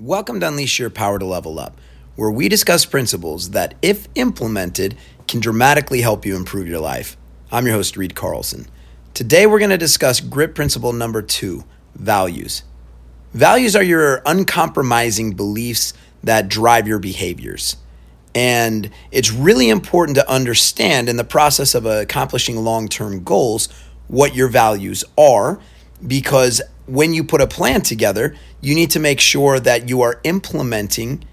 Welcome to Unleash Your Power to Level Up, where we discuss principles that, if implemented, can dramatically help you improve your life. I'm your host, Reed Carlson. Today, we're going to discuss grit principle number two values. Values are your uncompromising beliefs that drive your behaviors. And it's really important to understand in the process of accomplishing long term goals what your values are because when you put a plan together, you need to make sure that you are implementing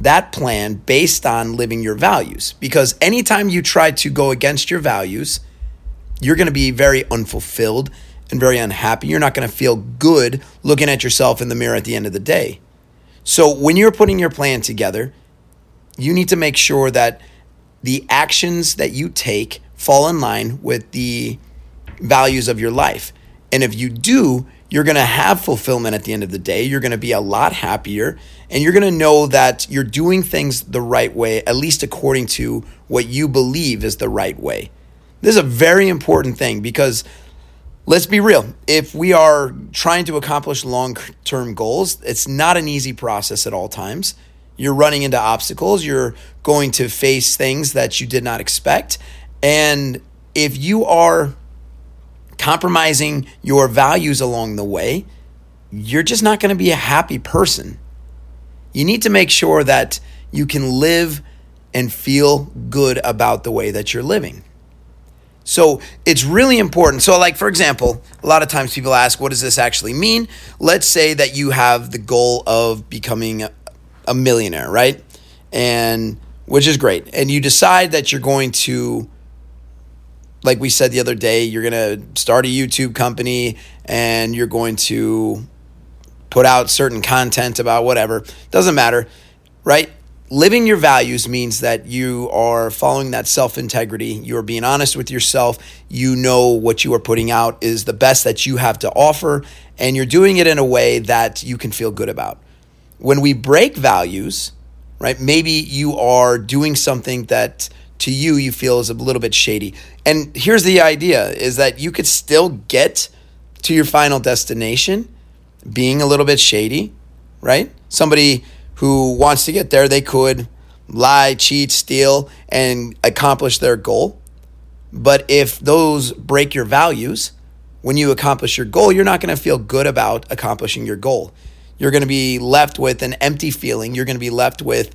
that plan based on living your values. Because anytime you try to go against your values, you're going to be very unfulfilled and very unhappy. You're not going to feel good looking at yourself in the mirror at the end of the day. So, when you're putting your plan together, you need to make sure that the actions that you take fall in line with the values of your life. And if you do, you're going to have fulfillment at the end of the day. You're going to be a lot happier and you're going to know that you're doing things the right way, at least according to what you believe is the right way. This is a very important thing because let's be real. If we are trying to accomplish long term goals, it's not an easy process at all times. You're running into obstacles, you're going to face things that you did not expect. And if you are compromising your values along the way, you're just not going to be a happy person. You need to make sure that you can live and feel good about the way that you're living. So it's really important. So, like, for example, a lot of times people ask, what does this actually mean? Let's say that you have the goal of becoming a millionaire, right? And which is great. And you decide that you're going to like we said the other day, you're going to start a YouTube company and you're going to put out certain content about whatever. Doesn't matter, right? Living your values means that you are following that self integrity. You're being honest with yourself. You know what you are putting out is the best that you have to offer, and you're doing it in a way that you can feel good about. When we break values, right, maybe you are doing something that to you you feel is a little bit shady. And here's the idea is that you could still get to your final destination being a little bit shady, right? Somebody who wants to get there, they could lie, cheat, steal and accomplish their goal. But if those break your values, when you accomplish your goal, you're not going to feel good about accomplishing your goal. You're going to be left with an empty feeling. You're going to be left with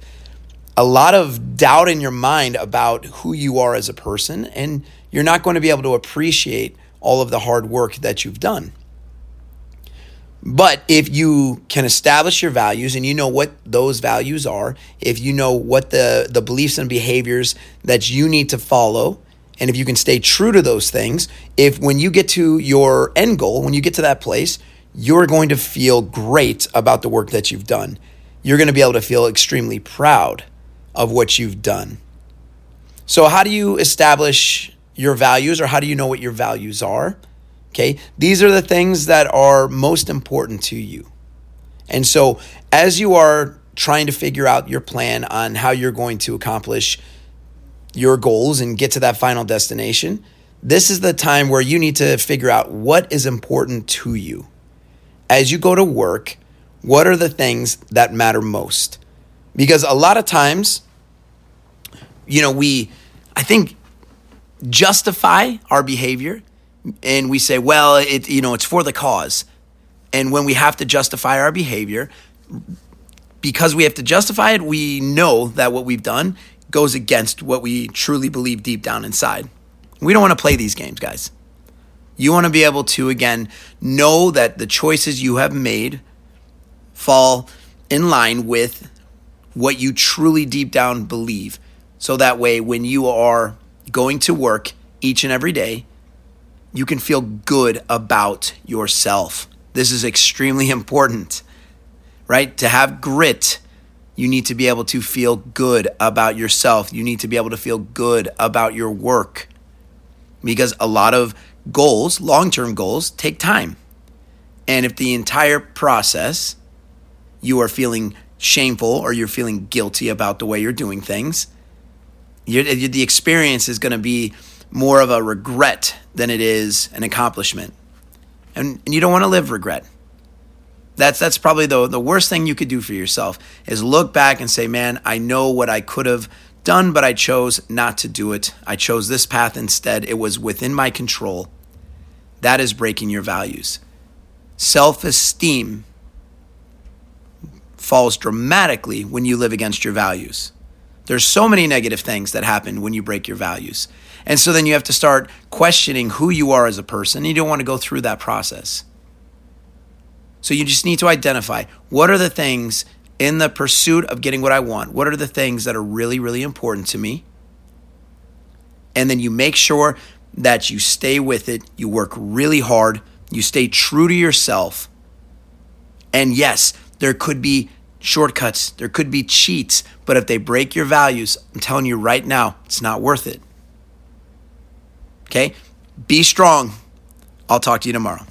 a lot of doubt in your mind about who you are as a person, and you're not going to be able to appreciate all of the hard work that you've done. But if you can establish your values and you know what those values are, if you know what the, the beliefs and behaviors that you need to follow, and if you can stay true to those things, if when you get to your end goal, when you get to that place, you're going to feel great about the work that you've done. You're going to be able to feel extremely proud of what you've done. So, how do you establish your values or how do you know what your values are? Okay, these are the things that are most important to you. And so, as you are trying to figure out your plan on how you're going to accomplish your goals and get to that final destination, this is the time where you need to figure out what is important to you. As you go to work, what are the things that matter most? Because a lot of times, you know, we, I think, justify our behavior and we say, well, it, you know, it's for the cause. And when we have to justify our behavior, because we have to justify it, we know that what we've done goes against what we truly believe deep down inside. We don't want to play these games, guys. You want to be able to, again, know that the choices you have made fall in line with what you truly deep down believe. So that way, when you are going to work each and every day, you can feel good about yourself. This is extremely important, right? To have grit, you need to be able to feel good about yourself. You need to be able to feel good about your work because a lot of goals, long term goals, take time. And if the entire process you are feeling shameful or you're feeling guilty about the way you're doing things, you're, the experience is going to be more of a regret than it is an accomplishment. And, and you don't want to live regret. That's that's probably the the worst thing you could do for yourself is look back and say, "Man, I know what I could have done, but I chose not to do it. I chose this path instead. It was within my control." That is breaking your values. Self-esteem falls dramatically when you live against your values. There's so many negative things that happen when you break your values. And so then you have to start questioning who you are as a person. You don't want to go through that process. So you just need to identify what are the things in the pursuit of getting what I want? What are the things that are really, really important to me? And then you make sure that you stay with it, you work really hard, you stay true to yourself. And yes, there could be shortcuts, there could be cheats, but if they break your values, I'm telling you right now, it's not worth it. Okay? Be strong. I'll talk to you tomorrow.